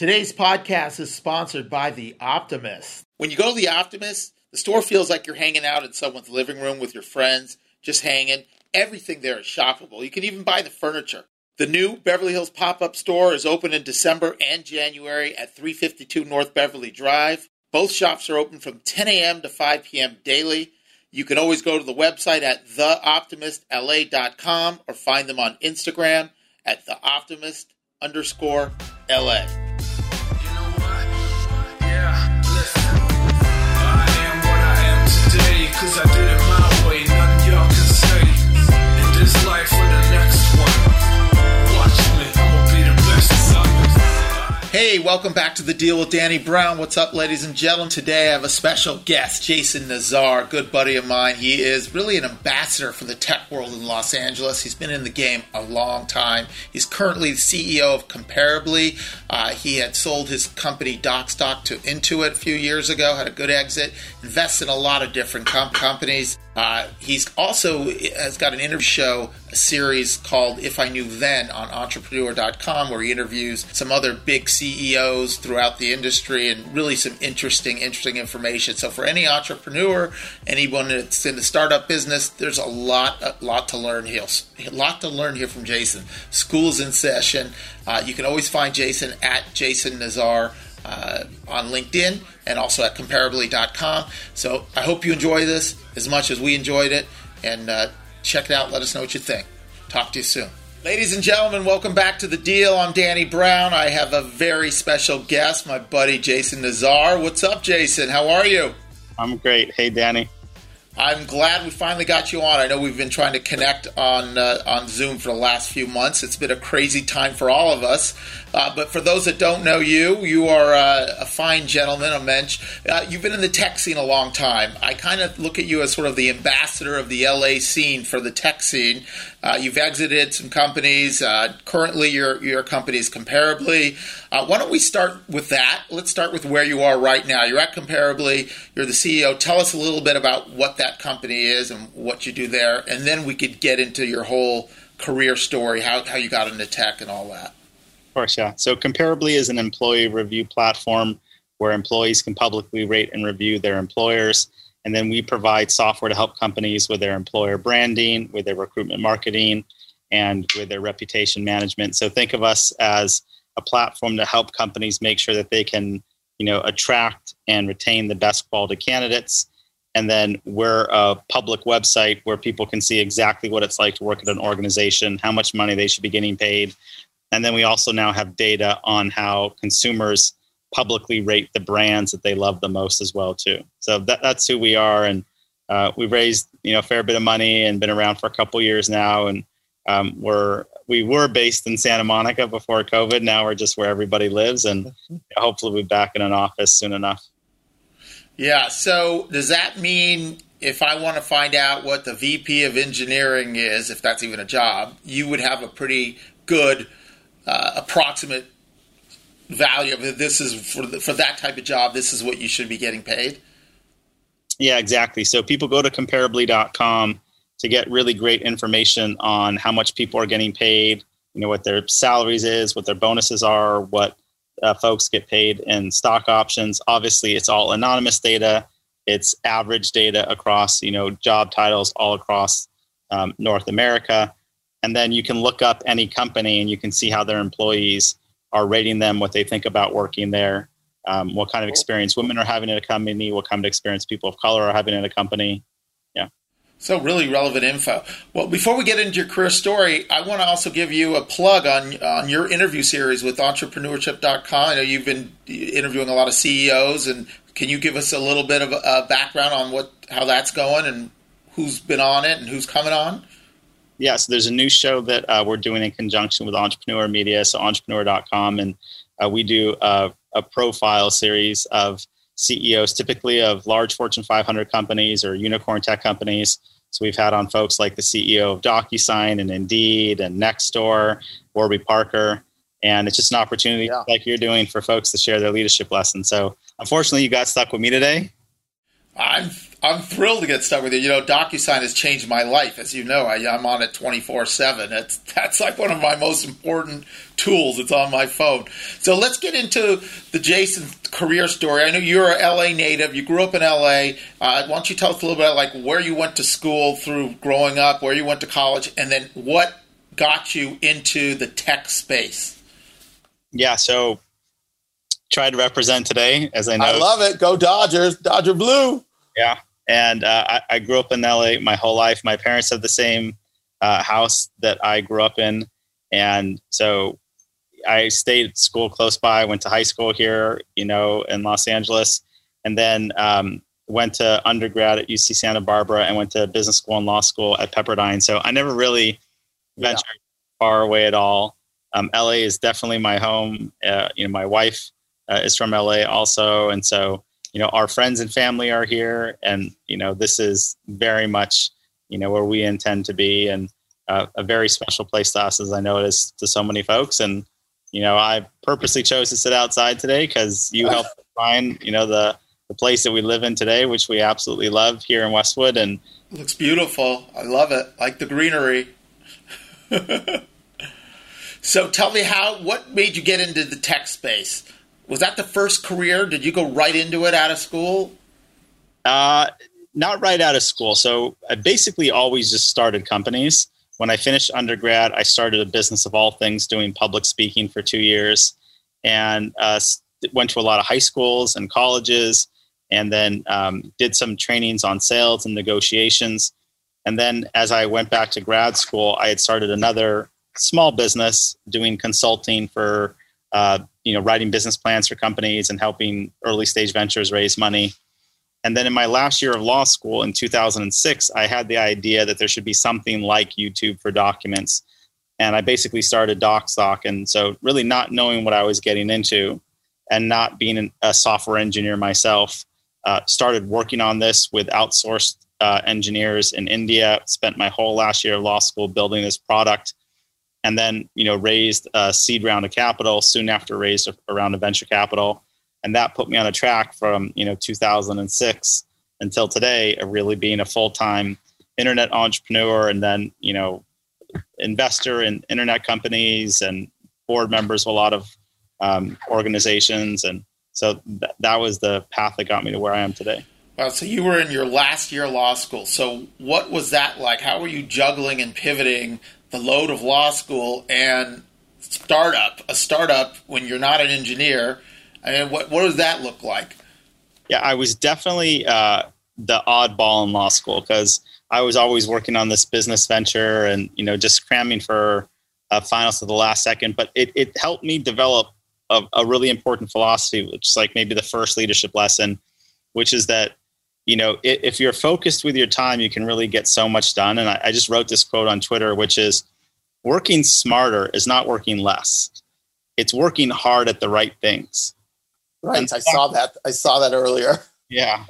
Today's podcast is sponsored by The Optimist. When you go to The Optimist, the store feels like you're hanging out in someone's living room with your friends, just hanging. Everything there is shoppable. You can even buy the furniture. The new Beverly Hills pop up store is open in December and January at 352 North Beverly Drive. Both shops are open from 10 a.m. to 5 p.m. daily. You can always go to the website at theoptimistla.com or find them on Instagram at theoptimist underscore LA. Hey, welcome back to the deal with Danny Brown. What's up, ladies and gentlemen? Today I have a special guest, Jason Nazar, good buddy of mine. He is really an ambassador for the tech world in Los Angeles. He's been in the game a long time. He's currently the CEO of Comparably. Uh, he had sold his company Docstoc to Intuit a few years ago, had a good exit, invested in a lot of different com- companies. Uh, he's also has got an interview show, series called If I Knew Then on entrepreneur.com, where he interviews some other big CEOs throughout the industry and really some interesting, interesting information. So for any entrepreneur, anyone that's in the startup business, there's a lot, a lot to learn here. A lot to learn here from Jason. School's in session. Uh, you can always find Jason at Jason Nazar uh, on LinkedIn and also at comparably.com. So I hope you enjoy this as much as we enjoyed it. And uh, check it out. Let us know what you think. Talk to you soon. Ladies and gentlemen, welcome back to the deal. I'm Danny Brown. I have a very special guest, my buddy Jason Nazar. What's up, Jason? How are you? I'm great. Hey, Danny. I'm glad we finally got you on. I know we've been trying to connect on uh, on Zoom for the last few months. It's been a crazy time for all of us. Uh, but for those that don't know you, you are uh, a fine gentleman, a mensch. Uh, you've been in the tech scene a long time. I kind of look at you as sort of the ambassador of the LA scene for the tech scene. Uh, you've exited some companies. Uh, currently, your your company is Comparably. Uh, why don't we start with that? Let's start with where you are right now. You're at Comparably. You're the CEO. Tell us a little bit about what that company is and what you do there, and then we could get into your whole career story, how how you got into tech and all that. Of course, yeah. So Comparably is an employee review platform where employees can publicly rate and review their employers. And then we provide software to help companies with their employer branding, with their recruitment marketing, and with their reputation management. So think of us as a platform to help companies make sure that they can, you know, attract and retain the best quality candidates. And then we're a public website where people can see exactly what it's like to work at an organization, how much money they should be getting paid. And then we also now have data on how consumers publicly rate the brands that they love the most as well too. So that, that's who we are, and uh, we've raised you know a fair bit of money and been around for a couple years now, and um, we're we were based in Santa Monica before COVID. Now we're just where everybody lives, and hopefully we'll be back in an office soon enough. Yeah. So does that mean if I want to find out what the VP of engineering is, if that's even a job, you would have a pretty good uh, approximate value of it. This is for the, for that type of job. This is what you should be getting paid. Yeah, exactly. So people go to comparably.com to get really great information on how much people are getting paid. You know what their salaries is, what their bonuses are, what uh, folks get paid in stock options. Obviously, it's all anonymous data. It's average data across you know job titles all across um, North America, and then you can look up any company and you can see how their employees are rating them, what they think about working there, um, what kind of experience women are having in a company, what kind of experience people of color are having in a company. Yeah. So really relevant info. Well, before we get into your career story, I want to also give you a plug on on your interview series with entrepreneurship.com. I know you've been interviewing a lot of CEOs, and can you give us a little bit of a background on what how that's going and who's been on it and who's coming on? Yeah, so there's a new show that uh, we're doing in conjunction with Entrepreneur Media, so entrepreneur.com, and uh, we do a, a, profile series of CEOs, typically of large Fortune 500 companies or unicorn tech companies. So we've had on folks like the CEO of DocuSign and Indeed and Nextdoor, Warby Parker, and it's just an opportunity yeah. like you're doing for folks to share their leadership lessons. So unfortunately, you got stuck with me today. I'm I'm thrilled to get stuck with you. You know, DocuSign has changed my life. As you know, I, am on it 24 7. That's, that's like one of my most important tools. It's on my phone. So let's get into the Jason career story. I know you're a LA native. You grew up in LA. Uh, why don't you tell us a little bit about like where you went to school through growing up, where you went to college, and then what got you into the tech space? Yeah, so try to represent today as I know. I love it. Go Dodgers. Dodger blue. Yeah. And uh, I, I, grew up in LA my whole life. My parents have the same uh, house that I grew up in. And so I stayed at school close by, went to high school here, you know, in Los Angeles, and then um, went to undergrad at UC Santa Barbara and went to business school and law school at Pepperdine. So I never really ventured yeah. far away at all. Um, LA is definitely my home. Uh, you know, my wife uh, is from LA also. And so you know our friends and family are here and you know this is very much you know where we intend to be and uh, a very special place to us as i know it is to so many folks. And you know i purposely chose to sit outside today because you helped find you know the the place that we live in today which we absolutely love here in westwood and looks beautiful. I love it. Like the greenery. So tell me how what made you get into the tech space was that the first career? Did you go right into it out of school? Uh, not right out of school. So I basically always just started companies. When I finished undergrad, I started a business of all things doing public speaking for two years and uh, went to a lot of high schools and colleges and then um, did some trainings on sales and negotiations. And then as I went back to grad school, I had started another small business doing consulting for uh, you know, writing business plans for companies and helping early stage ventures raise money. And then in my last year of law school in 2006, I had the idea that there should be something like YouTube for documents. And I basically started Docstoc. And so, really, not knowing what I was getting into and not being a software engineer myself, uh, started working on this with outsourced uh, engineers in India. Spent my whole last year of law school building this product and then you know raised a seed round of capital soon after raised a, a round of venture capital and that put me on a track from you know 2006 until today of really being a full-time internet entrepreneur and then you know investor in internet companies and board members of a lot of um, organizations and so th- that was the path that got me to where i am today Wow, so you were in your last year law school. So what was that like? How were you juggling and pivoting the load of law school and startup, a startup when you're not an engineer. I mean, what what does that look like? Yeah, I was definitely uh, the oddball in law school because I was always working on this business venture and you know just cramming for uh, finals to the last second. But it it helped me develop a, a really important philosophy, which is like maybe the first leadership lesson, which is that you know, if you're focused with your time, you can really get so much done. And I, I just wrote this quote on Twitter, which is working smarter is not working less. It's working hard at the right things. Right. And I saw that. I saw that earlier. Yeah.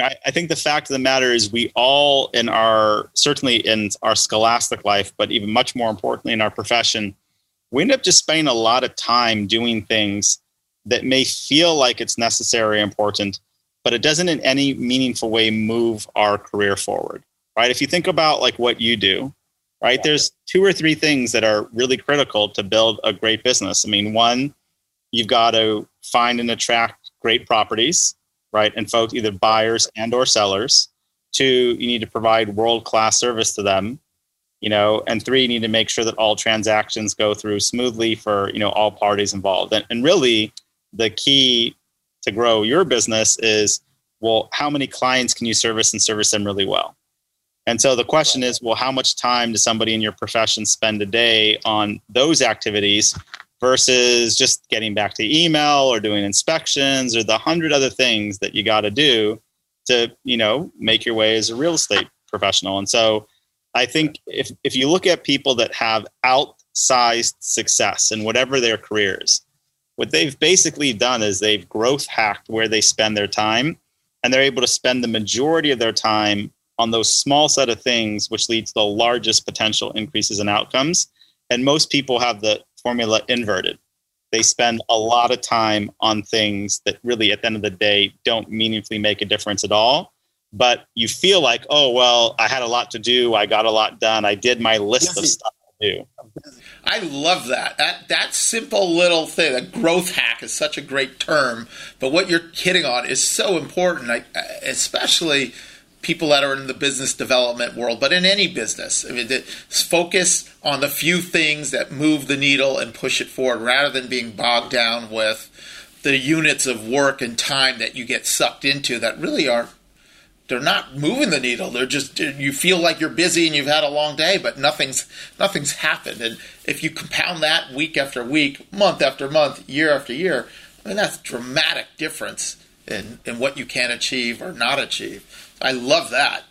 I, I think the fact of the matter is we all in our certainly in our scholastic life, but even much more importantly in our profession, we end up just spending a lot of time doing things that may feel like it's necessary or important, but it doesn't in any meaningful way move our career forward right? If you think about like what you do right yeah. there's two or three things that are really critical to build a great business. I mean one you've got to find and attract great properties right and folks either buyers and or sellers. Two you need to provide world class service to them you know and three you need to make sure that all transactions go through smoothly for you know all parties involved. And, and really the key to grow your business is well how many clients can you service and service them really well? And so the question is well how much time does somebody in your profession spend a day on those activities versus just getting back to email or doing inspections or the hundred other things that you got to do to you know make your way as a real estate professional? And so i think if if you look at people that have outsized success in whatever their careers what they've basically done is they've growth hacked where they spend their time and they're able to spend the majority of their time on those small set of things which lead to the largest potential increases in outcomes and most people have the formula inverted they spend a lot of time on things that really, at the end of the day, don't meaningfully make a difference at all. But you feel like, oh, well, I had a lot to do. I got a lot done. I did my list of stuff to do. I love that. That that simple little thing. A growth hack is such a great term, but what you're hitting on is so important. I, especially people that are in the business development world, but in any business. I mean, focus on the few things that move the needle and push it forward rather than being bogged down with the units of work and time that you get sucked into that really aren't they're not moving the needle. They're just you feel like you're busy and you've had a long day, but nothing's nothing's happened. And if you compound that week after week, month after month, year after year, I mean that's dramatic difference in in what you can achieve or not achieve. I love that.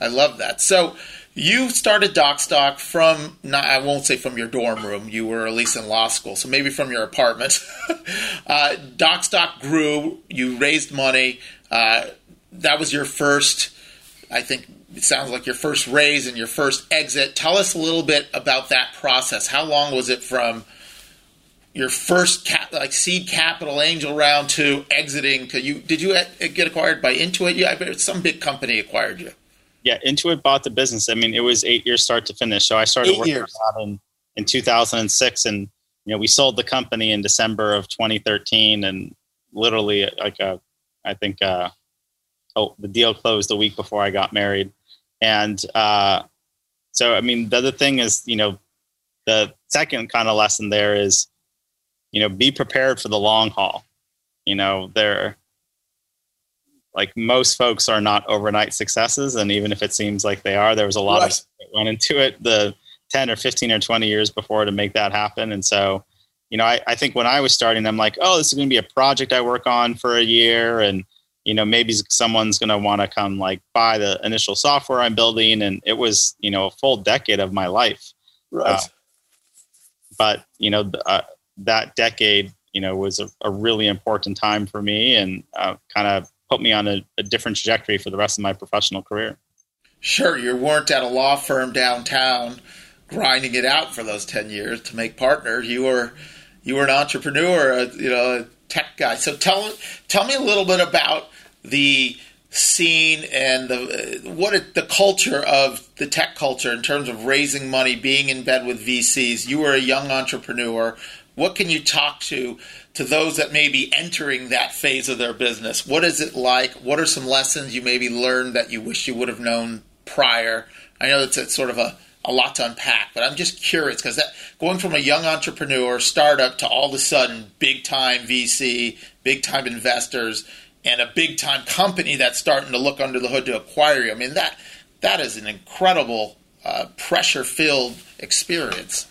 I love that. So you started Docstoc from not, I won't say from your dorm room. You were at least in law school, so maybe from your apartment. uh, Docstoc grew. You raised money. Uh, that was your first. I think it sounds like your first raise and your first exit. Tell us a little bit about that process. How long was it from? your first cap, like seed capital angel round to exiting to you did you get acquired by intuit yeah i bet some big company acquired you yeah intuit bought the business i mean it was eight years start to finish so i started eight working years. in, in 2006 and you know we sold the company in december of 2013 and literally like a i think uh oh the deal closed the week before i got married and uh so i mean the other thing is you know the second kind of lesson there is you know, be prepared for the long haul. You know, they're like most folks are not overnight successes. And even if it seems like they are, there was a lot right. of that went into it the 10 or 15 or 20 years before to make that happen. And so, you know, I, I think when I was starting, I'm like, oh, this is going to be a project I work on for a year. And, you know, maybe someone's going to want to come like buy the initial software I'm building. And it was, you know, a full decade of my life. Right. Uh, but, you know, uh, that decade, you know, was a, a really important time for me and uh, kind of put me on a, a different trajectory for the rest of my professional career. Sure, you weren't at a law firm downtown grinding it out for those 10 years to make partners. You were you were an entrepreneur, you know, a tech guy. So tell tell me a little bit about the scene and the what it, the culture of the tech culture in terms of raising money, being in bed with VCs. You were a young entrepreneur. What can you talk to to those that may be entering that phase of their business? What is it like? What are some lessons you maybe learned that you wish you would have known prior? I know it's sort of a, a lot to unpack, but I'm just curious because that going from a young entrepreneur startup to all of a sudden big time VC, big time investors, and a big time company that's starting to look under the hood to acquire you. I mean that that is an incredible uh, pressure filled experience.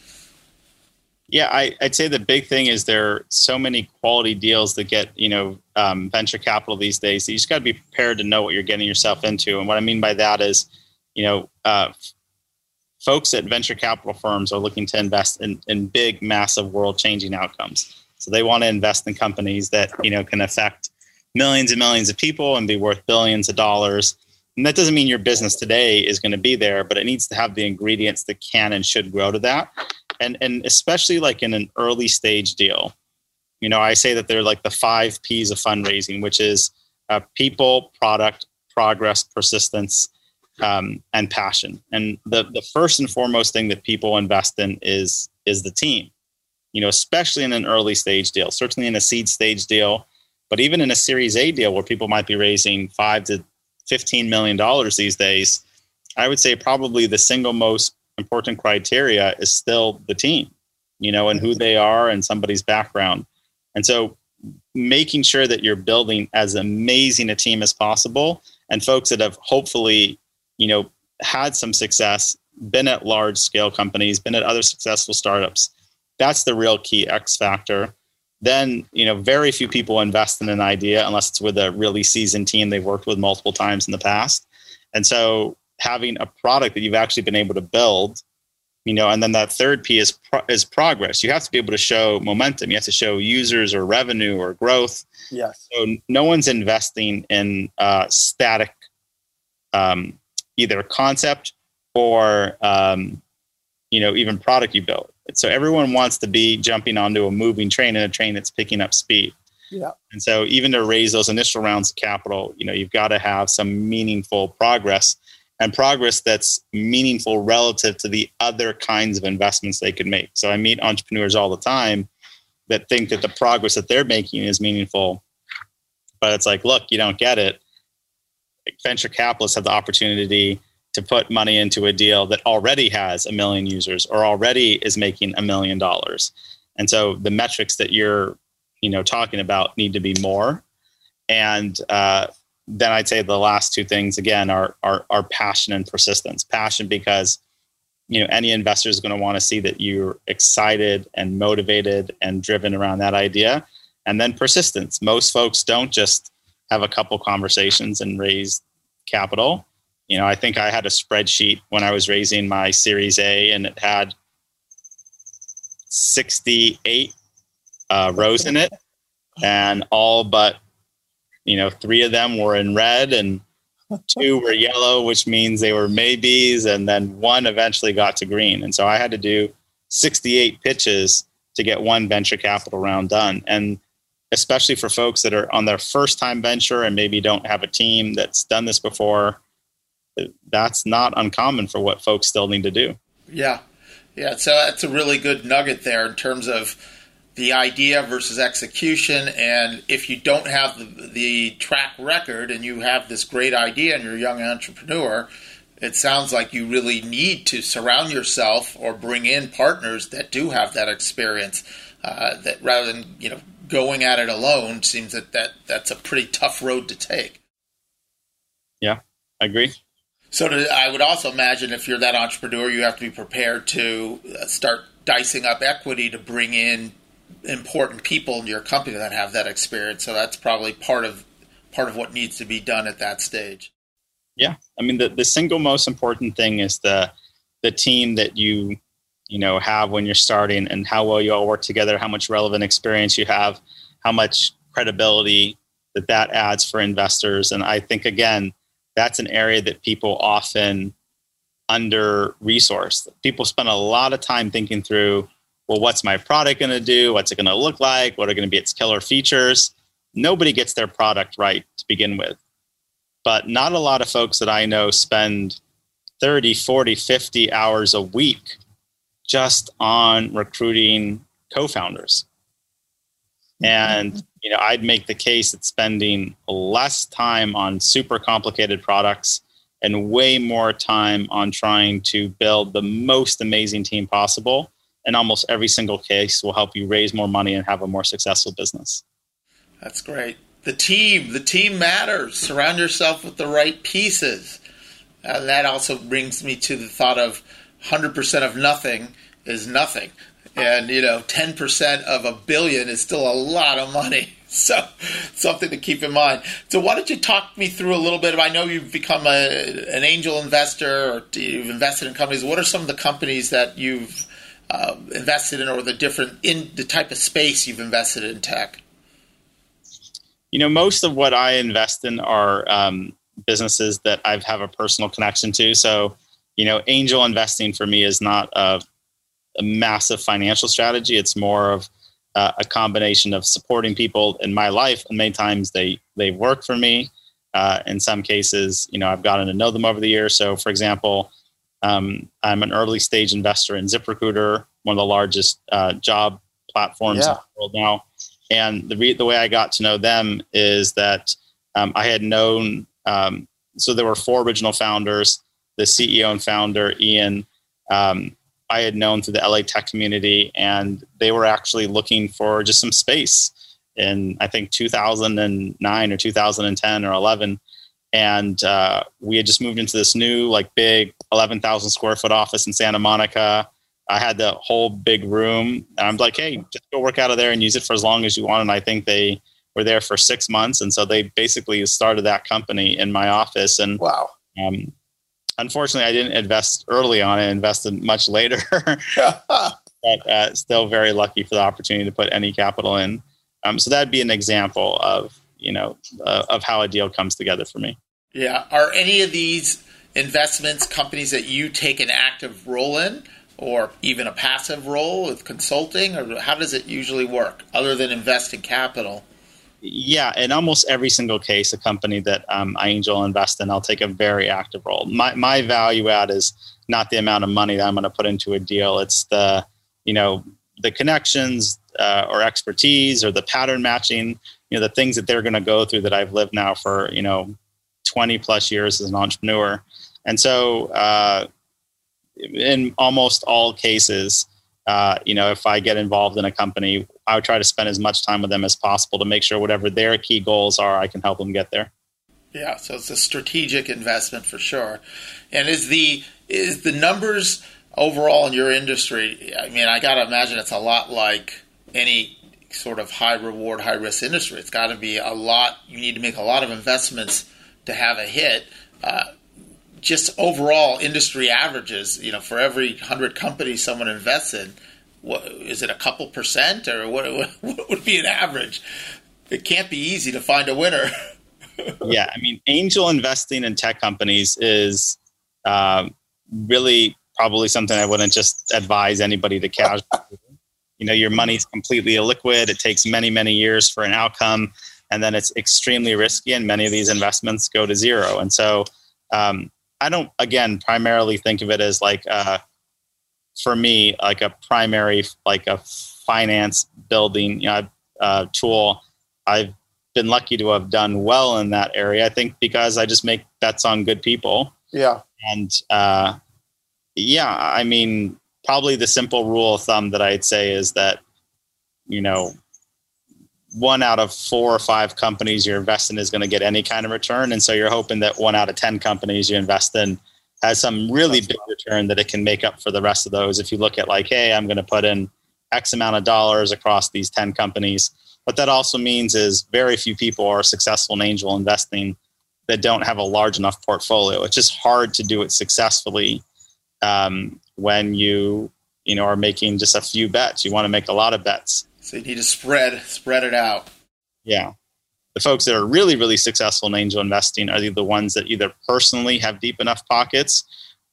Yeah, I, would say the big thing is there are so many quality deals that get you know um, venture capital these days. You just got to be prepared to know what you're getting yourself into. And what I mean by that is, you know, uh, folks at venture capital firms are looking to invest in, in big, massive, world-changing outcomes. So they want to invest in companies that you know can affect millions and millions of people and be worth billions of dollars. And that doesn't mean your business today is going to be there, but it needs to have the ingredients that can and should grow to that. And and especially like in an early stage deal. You know i say that they're like the five p's of fundraising which is uh, people product progress persistence um, and passion. And the the first and foremost thing that people invest in is is the team. You know especially in an early stage deal certainly in a seed stage deal but even in a series a deal where people might be raising five to 15 million dollars these days i would say probably the single most important criteria is still the team, you know, and who they are and somebody's background. And so making sure that you're building as amazing a team as possible and folks that have hopefully, you know, had some success, been at large scale companies, been at other successful startups. That's the real key X factor. Then, you know, very few people invest in an idea unless it's with a really seasoned team they've worked with multiple times in the past. And so having a product that you've actually been able to build you know and then that third p is pro- is progress. You have to be able to show momentum. You have to show users or revenue or growth. Yes. So no one's investing in uh, static um, either concept or um, you know even product you build So everyone wants to be jumping onto a moving train and a train that's picking up speed. Yeah. And so even to raise those initial rounds of capital, you know, you've got to have some meaningful progress and progress that's meaningful relative to the other kinds of investments they could make. So I meet entrepreneurs all the time that think that the progress that they're making is meaningful. But it's like, look, you don't get it. Venture capitalists have the opportunity to put money into a deal that already has a million users or already is making a million dollars. And so the metrics that you're, you know, talking about need to be more. And uh, then I'd say the last two things again are are, are passion and persistence. Passion because you know any investor is going to want to see that you're excited and motivated and driven around that idea and then persistence most folks don't just have a couple conversations and raise capital you know i think i had a spreadsheet when i was raising my series a and it had 68 uh, rows in it and all but you know three of them were in red and two were yellow, which means they were maybes, and then one eventually got to green. And so I had to do 68 pitches to get one venture capital round done. And especially for folks that are on their first time venture and maybe don't have a team that's done this before, that's not uncommon for what folks still need to do. Yeah. Yeah. So that's a really good nugget there in terms of the idea versus execution. And if you don't have the, the, track record and you have this great idea and you're a young entrepreneur, it sounds like you really need to surround yourself or bring in partners that do have that experience. Uh, that rather than you know going at it alone, seems that, that that's a pretty tough road to take. Yeah, I agree. So to, I would also imagine if you're that entrepreneur, you have to be prepared to uh, start dicing up equity to bring in important people in your company that have that experience. So that's probably part of part of what needs to be done at that stage. Yeah, I mean the the single most important thing is the the team that you you know have when you're starting and how well you all work together, how much relevant experience you have, how much credibility that that adds for investors. And I think again, that's an area that people often under resourced. People spend a lot of time thinking through well, what's my product going to do? What's it going to look like? What are going to be its killer features? Nobody gets their product right to begin with. But not a lot of folks that I know spend 30, 40, 50 hours a week just on recruiting co founders. Mm-hmm. And you know, I'd make the case that spending less time on super complicated products and way more time on trying to build the most amazing team possible in almost every single case will help you raise more money and have a more successful business. That's great. The team, the team matters. Surround yourself with the right pieces. Uh, that also brings me to the thought of 100% of nothing is nothing. And, you know, 10% of a billion is still a lot of money. So, something to keep in mind. So, why don't you talk me through a little bit? Of, I know you've become a, an angel investor or you've invested in companies. What are some of the companies that you've uh, invested in or the different in the type of space you've invested in tech? You know, most of what I invest in are um, businesses that I have a personal connection to. So, you know, angel investing for me is not a, a massive financial strategy. It's more of uh, a combination of supporting people in my life, and many times they they work for me. Uh, in some cases, you know, I've gotten to know them over the years. So, for example, um, I'm an early stage investor in ZipRecruiter, one of the largest uh, job platforms yeah. in the world now. And the re- the way I got to know them is that um, I had known. Um, so there were four original founders. The CEO and founder Ian, um, I had known through the LA tech community, and they were actually looking for just some space in I think 2009 or 2010 or 11 and uh, we had just moved into this new like big 11,000 square foot office in Santa Monica. I had the whole big room. And I'm like, hey, just go work out of there and use it for as long as you want. And I think they were there for six months, and so they basically started that company in my office. And wow. Um, unfortunately, I didn't invest early on. I invested much later, but uh, still very lucky for the opportunity to put any capital in. Um, so that'd be an example of you know uh, of how a deal comes together for me. Yeah, are any of these investments companies that you take an active role in, or even a passive role with consulting, or how does it usually work other than investing capital? Yeah, in almost every single case, a company that um, I angel invest in, I'll take a very active role. My my value add is not the amount of money that I'm going to put into a deal; it's the you know the connections uh, or expertise or the pattern matching. You know the things that they're going to go through that I've lived now for you know 20 plus years as an entrepreneur, and so uh, in almost all cases uh, you know, if I get involved in a company, I would try to spend as much time with them as possible to make sure whatever their key goals are, I can help them get there. Yeah, so it's a strategic investment for sure. And is the is the numbers overall in your industry? I mean, I got to imagine it's a lot like any sort of high reward, high risk industry. It's got to be a lot. You need to make a lot of investments to have a hit. Uh, just overall industry averages, you know, for every hundred companies someone invests in, what, is it a couple percent or what, what would be an average? It can't be easy to find a winner. yeah, I mean, angel investing in tech companies is um, really probably something I wouldn't just advise anybody to cash. you know, your money's completely illiquid. It takes many, many years for an outcome, and then it's extremely risky. And many of these investments go to zero. And so, um, I don't again primarily think of it as like uh, for me like a primary like a finance building you know, uh, tool. I've been lucky to have done well in that area. I think because I just make bets on good people. Yeah, and uh, yeah, I mean probably the simple rule of thumb that I'd say is that you know one out of four or five companies you're investing is going to get any kind of return. And so you're hoping that one out of 10 companies you invest in has some really big return that it can make up for the rest of those. If you look at like, hey, I'm going to put in X amount of dollars across these 10 companies. What that also means is very few people are successful in angel investing that don't have a large enough portfolio. It's just hard to do it successfully um, when you you know are making just a few bets. You want to make a lot of bets. So you need to spread spread it out. Yeah. The folks that are really, really successful in angel investing are the ones that either personally have deep enough pockets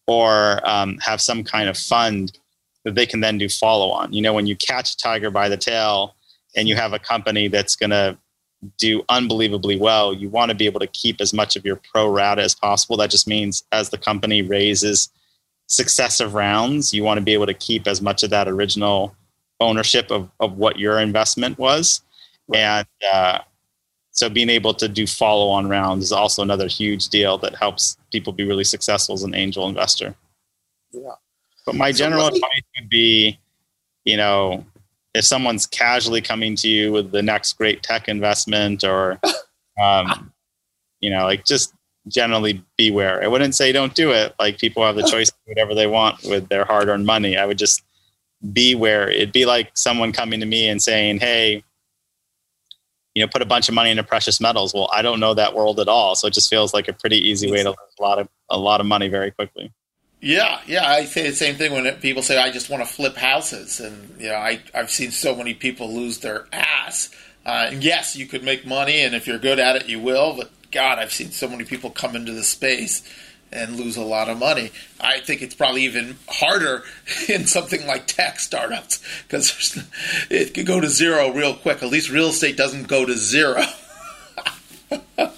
or um, have some kind of fund that they can then do follow on. You know, when you catch a tiger by the tail and you have a company that's going to do unbelievably well, you want to be able to keep as much of your pro rata as possible. That just means as the company raises successive rounds, you want to be able to keep as much of that original ownership of, of what your investment was. Right. And uh, so being able to do follow on rounds is also another huge deal that helps people be really successful as an angel investor. Yeah. But my so general me- advice would be, you know, if someone's casually coming to you with the next great tech investment or, um, you know, like just generally beware. I wouldn't say don't do it. Like people have the choice whatever they want with their hard earned money. I would just be where it'd be like someone coming to me and saying, Hey, you know, put a bunch of money into precious metals. Well, I don't know that world at all. So it just feels like a pretty easy way to lose a lot of a lot of money very quickly. Yeah, yeah, I say the same thing when people say I just want to flip houses, and you know, I I've seen so many people lose their ass. Uh, and yes, you could make money, and if you're good at it, you will. But God, I've seen so many people come into the space and lose a lot of money. I think it's probably even harder in something like tech startups because it could go to zero real quick. At least real estate doesn't go to zero.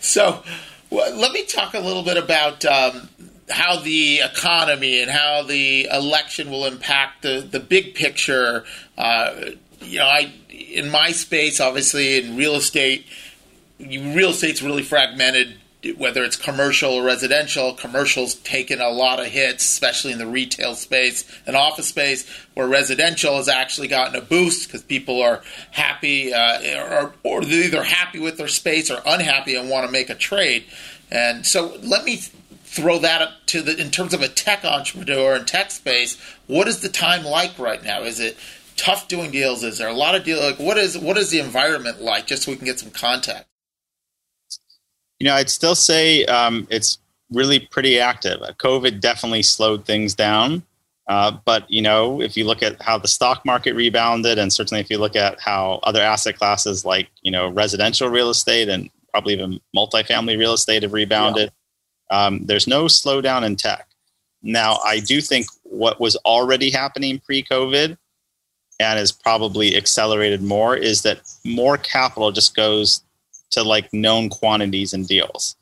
so, let me talk a little bit about um, how the economy and how the election will impact the, the big picture. Uh, you know, I in my space, obviously in real estate, real estate's really fragmented whether it's commercial or residential, commercial's taken a lot of hits, especially in the retail space and office space, where residential has actually gotten a boost because people are happy uh, or, or they're either happy with their space or unhappy and want to make a trade. And so let me throw that up to the in terms of a tech entrepreneur and tech space. What is the time like right now? Is it tough doing deals? Is there a lot of deals? Like what is what is the environment like? Just so we can get some context. You know, I'd still say um, it's really pretty active. COVID definitely slowed things down. Uh, but you know, if you look at how the stock market rebounded, and certainly if you look at how other asset classes like you know residential real estate and probably even multifamily real estate have rebounded, yeah. um, there's no slowdown in tech. now, I do think what was already happening pre COVID and is probably accelerated more is that more capital just goes to like known quantities and deals.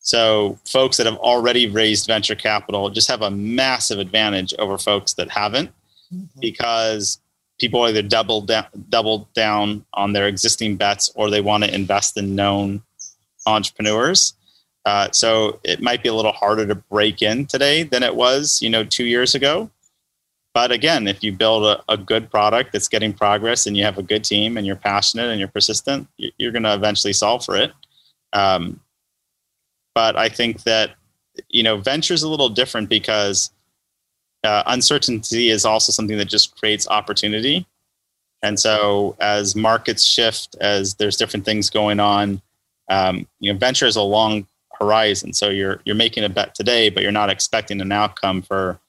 So folks that have already raised venture capital just have a massive advantage over folks that haven't mm-hmm. because people either double down, double down on their existing bets or they want to invest in known entrepreneurs. Uh, so it might be a little harder to break in today than it was, you know, two years ago. But again, if you build a, a good product that's getting progress and you have a good team and you're passionate and you're persistent, you're going to eventually solve for it. Um, but I think that you know venture is a little different because uh, uncertainty is also something that just creates opportunity. And so, as markets shift, as there's different things going on, um, you know, venture is a long horizon. So you're you're making a bet today, but you're not expecting an outcome for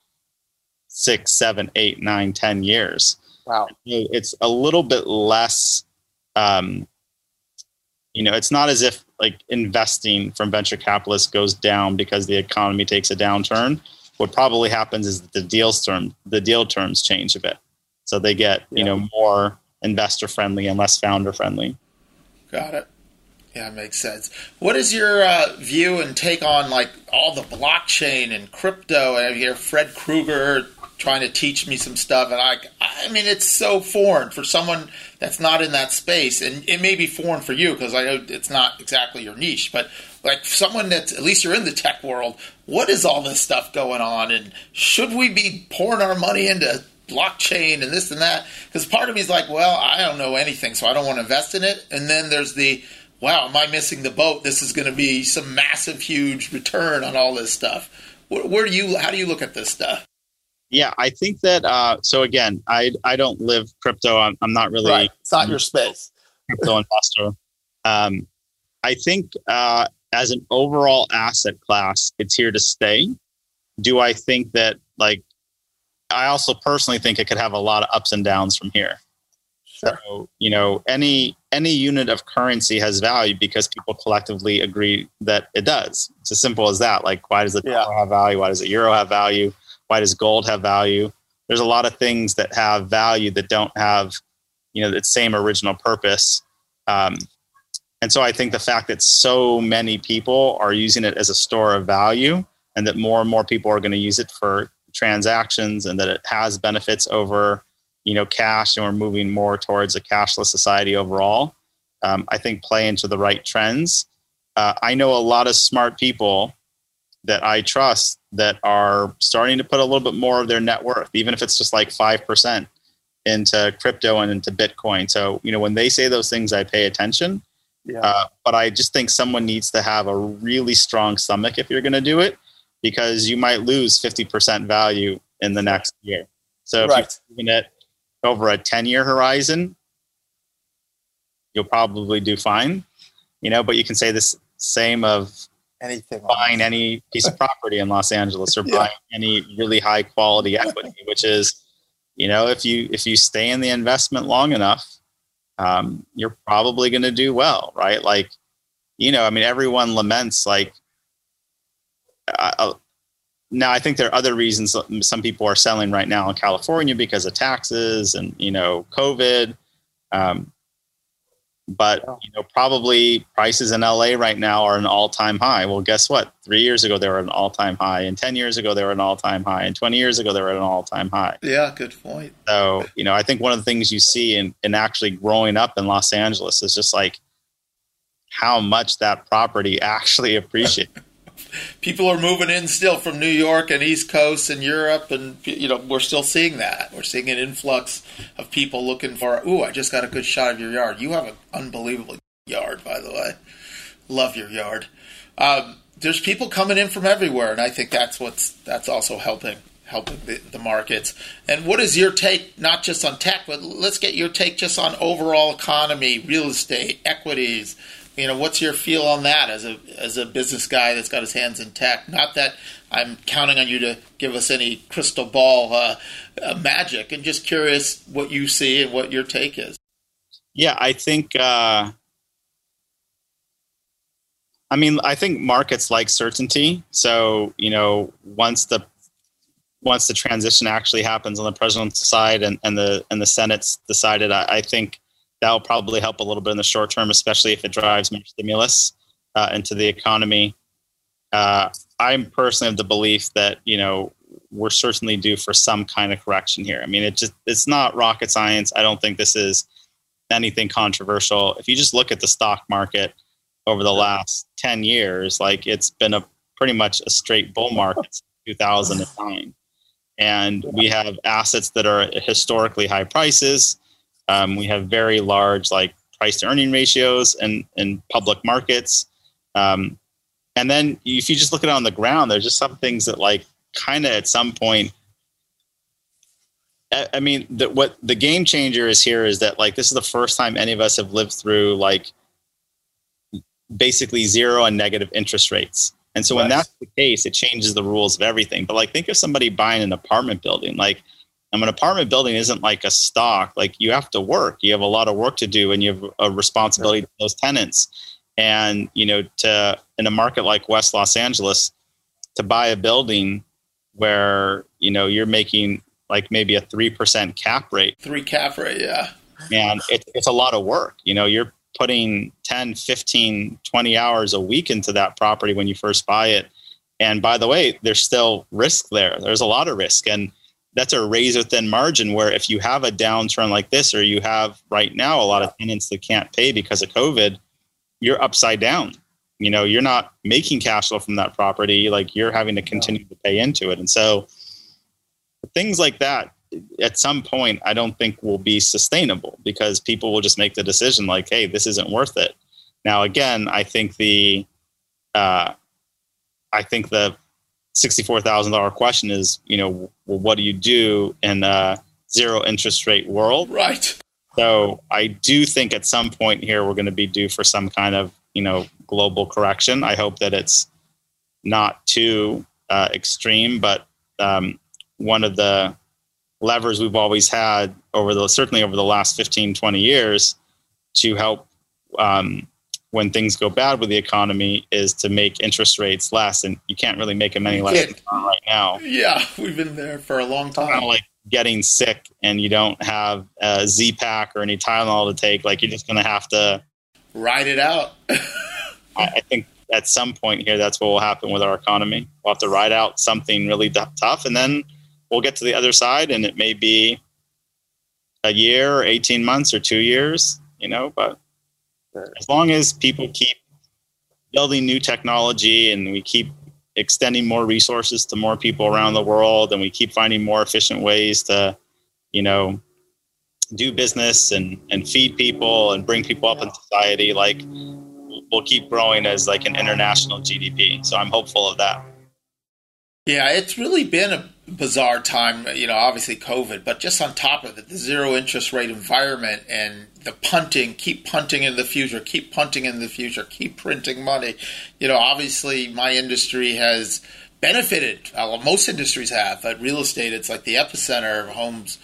six, seven, eight, nine, ten years. Wow, it's a little bit less. Um, you know, it's not as if like investing from venture capitalists goes down because the economy takes a downturn what probably happens is that the deals term the deal terms change a bit so they get yeah. you know more investor friendly and less founder friendly got it yeah makes sense what is your uh, view and take on like all the blockchain and crypto and i hear fred krueger trying to teach me some stuff and i i mean it's so foreign for someone that's not in that space and it may be foreign for you because i know it's not exactly your niche but like someone that's at least you're in the tech world what is all this stuff going on and should we be pouring our money into blockchain and this and that? Because part of me is like well i don't know anything so i don't want to invest in it and then there's the wow am i missing the boat? This is going to be some massive huge return on all this stuff. Where, where do you how do you look at this stuff yeah i think that uh, so again i i don't live crypto i'm, I'm not really right. it's not your space crypto investor um, i think uh, as an overall asset class, it's here to stay. Do I think that like I also personally think it could have a lot of ups and downs from here. Sure. So, you know, any any unit of currency has value because people collectively agree that it does. It's as simple as that. Like why does the dollar have value? Why does the euro have value? Why does gold have value? There's a lot of things that have value that don't have, you know, its same original purpose. Um, and so I think the fact that so many people are using it as a store of value and that more and more people are going to use it for transactions and that it has benefits over you know cash and we're moving more towards a cashless society overall um, i think play into the right trends uh, i know a lot of smart people that i trust that are starting to put a little bit more of their net worth even if it's just like 5% into crypto and into bitcoin so you know when they say those things i pay attention yeah. Uh, but I just think someone needs to have a really strong stomach if you're going to do it, because you might lose 50% value in the next year. So right. if you're doing it over a 10 year horizon, you'll probably do fine. You know, but you can say this same of anything buying any piece of property in Los Angeles or yeah. buying any really high quality equity, which is, you know, if you if you stay in the investment long enough, um, you're probably going to do well, right? Like, you know, I mean, everyone laments like. Uh, now, I think there are other reasons some people are selling right now in California because of taxes and you know COVID. Um, but you know probably prices in LA right now are an all-time high. Well, guess what? 3 years ago they were an all-time high and 10 years ago they were an all-time high and 20 years ago they were an all-time high. Yeah, good point. So, you know, I think one of the things you see in in actually growing up in Los Angeles is just like how much that property actually appreciates people are moving in still from New York and East Coast and Europe, and you know we're still seeing that. We're seeing an influx of people looking for. Ooh, I just got a good shot of your yard. You have an unbelievable yard, by the way. Love your yard. Um, there's people coming in from everywhere, and I think that's what's that's also helping helping the, the markets. And what is your take, not just on tech, but let's get your take just on overall economy, real estate, equities you know, what's your feel on that as a as a business guy that's got his hands in tech? Not that I'm counting on you to give us any crystal ball uh, uh, magic, and just curious what you see and what your take is. Yeah, I think uh, I mean, I think markets like certainty. So, you know, once the once the transition actually happens on the president's side and, and the and the Senate's decided, I, I think that will probably help a little bit in the short term, especially if it drives more stimulus uh, into the economy. Uh, I'm personally of the belief that you know we're certainly due for some kind of correction here. I mean, it just it's not rocket science. I don't think this is anything controversial. If you just look at the stock market over the last 10 years, like it's been a pretty much a straight bull market since 2009. And we have assets that are at historically high prices. Um, we have very large like price to earning ratios and in public markets. Um, and then if you just look at it on the ground, there's just some things that like kind of at some point I mean, the, what the game changer is here is that like this is the first time any of us have lived through like basically zero and negative interest rates. And so when that's the case, it changes the rules of everything. But like think of somebody buying an apartment building. Like an apartment building isn't like a stock. Like you have to work. You have a lot of work to do and you have a responsibility to those tenants. And you know, to in a market like West Los Angeles, to buy a building where, you know, you're making like maybe a three percent cap rate. Three cap rate, yeah. And it, it's a lot of work. You know, you're putting 10, 15, 20 hours a week into that property when you first buy it. And by the way, there's still risk there. There's a lot of risk. And that's a razor thin margin where if you have a downturn like this, or you have right now a lot of tenants that can't pay because of COVID, you're upside down. You know, you're not making cash flow from that property, like you're having to continue to pay into it. And so things like that at some point I don't think will be sustainable because people will just make the decision like, hey, this isn't worth it. Now again, I think the uh, I think the sixty-four thousand dollar question is, you know, well, what do you do in a zero interest rate world? Right. So I do think at some point here we're going to be due for some kind of you know global correction. I hope that it's not too uh, extreme, but um, one of the levers we've always had over the certainly over the last 15 20 years to help um, when things go bad with the economy is to make interest rates less and you can't really make them any less right now. Yeah we've been there for a long time. kind of like getting sick and you don't have a z-pack or any tylenol to take like you're just going to have to ride it out. I, think at some point here that's what will happen with our economy. We'll have to ride out something really tough and then we'll get to the other side and it may be a year or 18 months or two years, you know, but as long as people keep building new technology and we keep extending more resources to more people around the world and we keep finding more efficient ways to, you know, do business and, and feed people and bring people up in society, like we'll keep growing as like an international GDP. So I'm hopeful of that. Yeah, it's really been a bizarre time, you know, obviously COVID, but just on top of it, the zero interest rate environment and the punting, keep punting in the future, keep punting in the future, keep printing money. You know, obviously my industry has benefited. Well, most industries have, but real estate, it's like the epicenter of homes,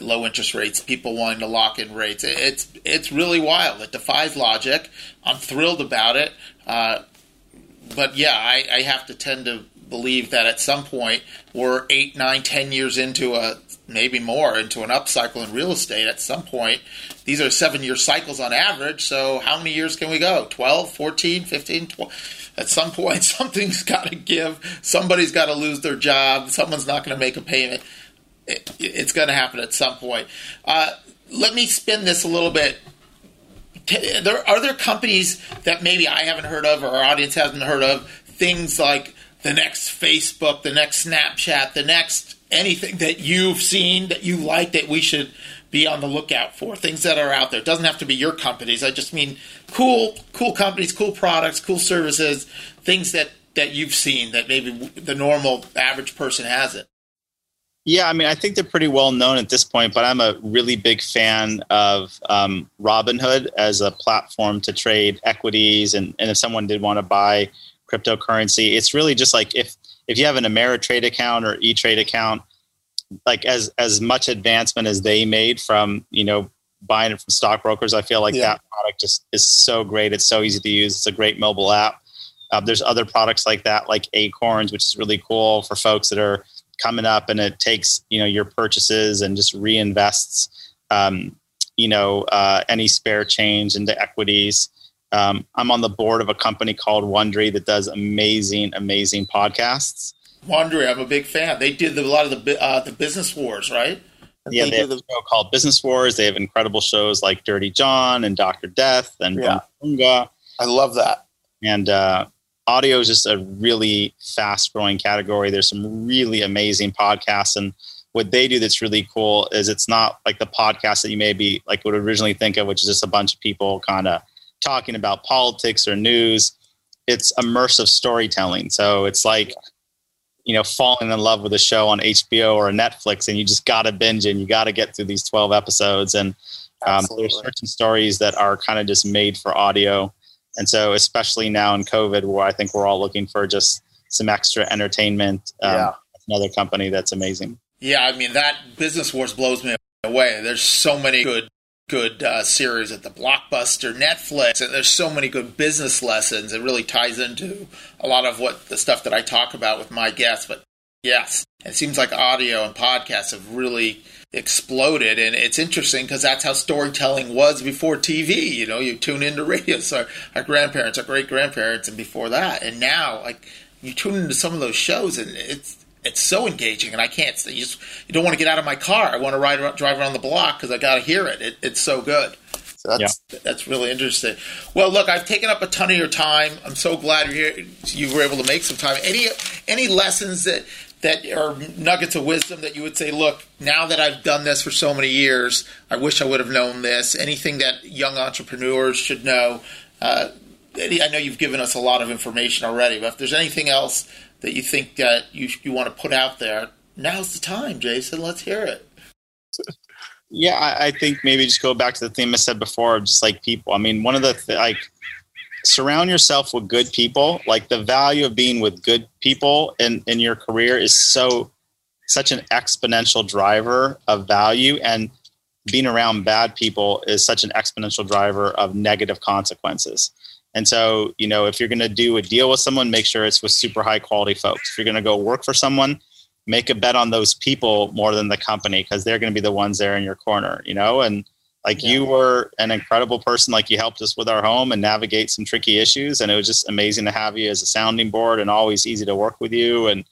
low interest rates, people wanting to lock in rates. It's it's really wild. It defies logic. I'm thrilled about it. Uh, but yeah, I, I have to tend to believe that at some point we're eight, nine, ten years into a maybe more into an upcycle in real estate. At some point, these are seven year cycles on average. So how many years can we go? 12, 14, 15, 12? At some point, something's got to give. Somebody's got to lose their job. Someone's not going to make a payment. It, it's going to happen at some point. Uh, let me spin this a little bit there are there companies that maybe I haven't heard of or our audience hasn't heard of things like the next Facebook, the next Snapchat, the next anything that you've seen that you like that we should be on the lookout for. Things that are out there. It doesn't have to be your companies. I just mean cool, cool companies, cool products, cool services, things that that you've seen that maybe the normal average person hasn't. Yeah, I mean, I think they're pretty well known at this point, but I'm a really big fan of um, Robinhood as a platform to trade equities. And, and if someone did want to buy cryptocurrency. It's really just like if if you have an Ameritrade account or E Trade account, like as as much advancement as they made from you know buying it from stockbrokers, I feel like yeah. that product just is so great. It's so easy to use. It's a great mobile app. Uh, there's other products like that, like Acorns, which is really cool for folks that are coming up, and it takes you know your purchases and just reinvests um, you know uh, any spare change into equities. Um, I'm on the board of a company called Wondery that does amazing, amazing podcasts. Wondery, I'm a big fan. They did a lot of the uh, the business wars, right? Yeah, they, they have a show called Business Wars. They have incredible shows like Dirty John and Doctor Death and yeah. Bunga. I love that. And uh, audio is just a really fast growing category. There's some really amazing podcasts and what they do that's really cool is it's not like the podcast that you maybe like would originally think of, which is just a bunch of people kind of talking about politics or news. It's immersive storytelling. So it's like, you know, falling in love with a show on HBO or Netflix, and you just got to binge and you got to get through these 12 episodes. And um, there's certain stories that are kind of just made for audio. And so, especially now in COVID, where I think we're all looking for just some extra entertainment, um, yeah. another company that's amazing. Yeah, I mean that Business Wars blows me away. There's so many good good uh, series at the Blockbuster, Netflix, and there's so many good business lessons. It really ties into a lot of what the stuff that I talk about with my guests. But yes, it seems like audio and podcasts have really exploded, and it's interesting because that's how storytelling was before TV. You know, you tune into radio. So our grandparents, our great grandparents, and before that, and now like you tune into some of those shows, and it's it's so engaging, and I can't. You just you don't want to get out of my car. I want to ride drive around the block because I got to hear it. it. It's so good. So that's yeah. that's really interesting. Well, look, I've taken up a ton of your time. I'm so glad you're here. You were able to make some time. Any any lessons that that are nuggets of wisdom that you would say, look, now that I've done this for so many years, I wish I would have known this. Anything that young entrepreneurs should know. Uh, I know you've given us a lot of information already, but if there's anything else that you think that you you want to put out there, now's the time, Jason. Let's hear it. Yeah, I, I think maybe just go back to the theme I said before, just like people. I mean, one of the th- like surround yourself with good people. Like the value of being with good people in in your career is so such an exponential driver of value and being around bad people is such an exponential driver of negative consequences. And so, you know, if you're going to do a deal with someone, make sure it's with super high quality folks. If you're going to go work for someone, make a bet on those people more than the company because they're going to be the ones there in your corner, you know? And like yeah. you were an incredible person, like you helped us with our home and navigate some tricky issues. And it was just amazing to have you as a sounding board and always easy to work with you. And,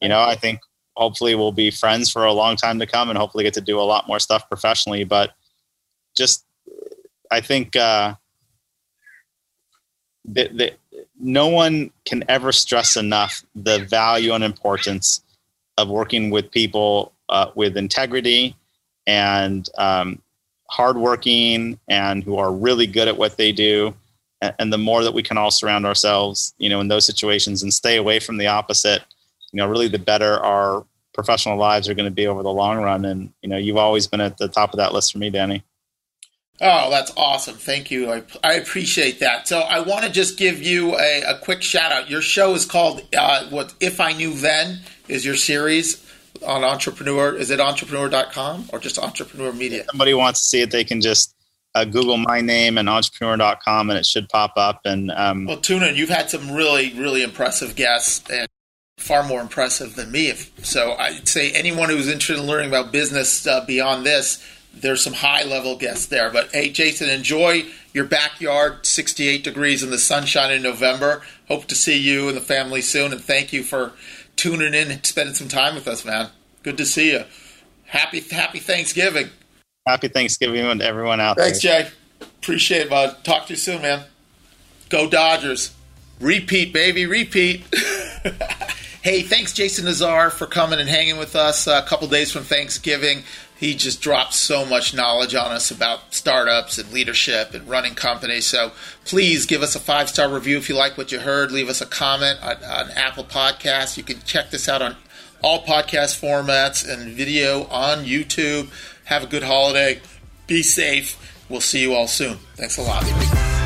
you know, I think hopefully we'll be friends for a long time to come and hopefully get to do a lot more stuff professionally. But just, I think, uh, no one can ever stress enough the value and importance of working with people uh, with integrity and um, hardworking and who are really good at what they do. And the more that we can all surround ourselves, you know, in those situations and stay away from the opposite, you know, really the better our professional lives are going to be over the long run. And, you know, you've always been at the top of that list for me, Danny. Oh, that's awesome. Thank you. I, I appreciate that. So I want to just give you a, a quick shout out. Your show is called uh, what If I Knew Then is your series on entrepreneur. Is it entrepreneur.com or just entrepreneur media? If somebody wants to see it, they can just uh, Google my name and entrepreneur.com and it should pop up. And um, well, tune in. You've had some really, really impressive guests and far more impressive than me. If, so I'd say anyone who's interested in learning about business uh, beyond this, there's some high level guests there. But hey, Jason, enjoy your backyard, 68 degrees in the sunshine in November. Hope to see you and the family soon. And thank you for tuning in and spending some time with us, man. Good to see you. Happy Happy Thanksgiving. Happy Thanksgiving to everyone out Thanks, there. Thanks, Jay. Appreciate it, bud. Talk to you soon, man. Go Dodgers. Repeat, baby, repeat. hey, thanks, Jason Nazar, for coming and hanging with us uh, a couple days from Thanksgiving he just dropped so much knowledge on us about startups and leadership and running companies. So please give us a five star review if you like what you heard. Leave us a comment on, on Apple Podcasts. You can check this out on all podcast formats and video on YouTube. Have a good holiday. Be safe. We'll see you all soon. Thanks a lot.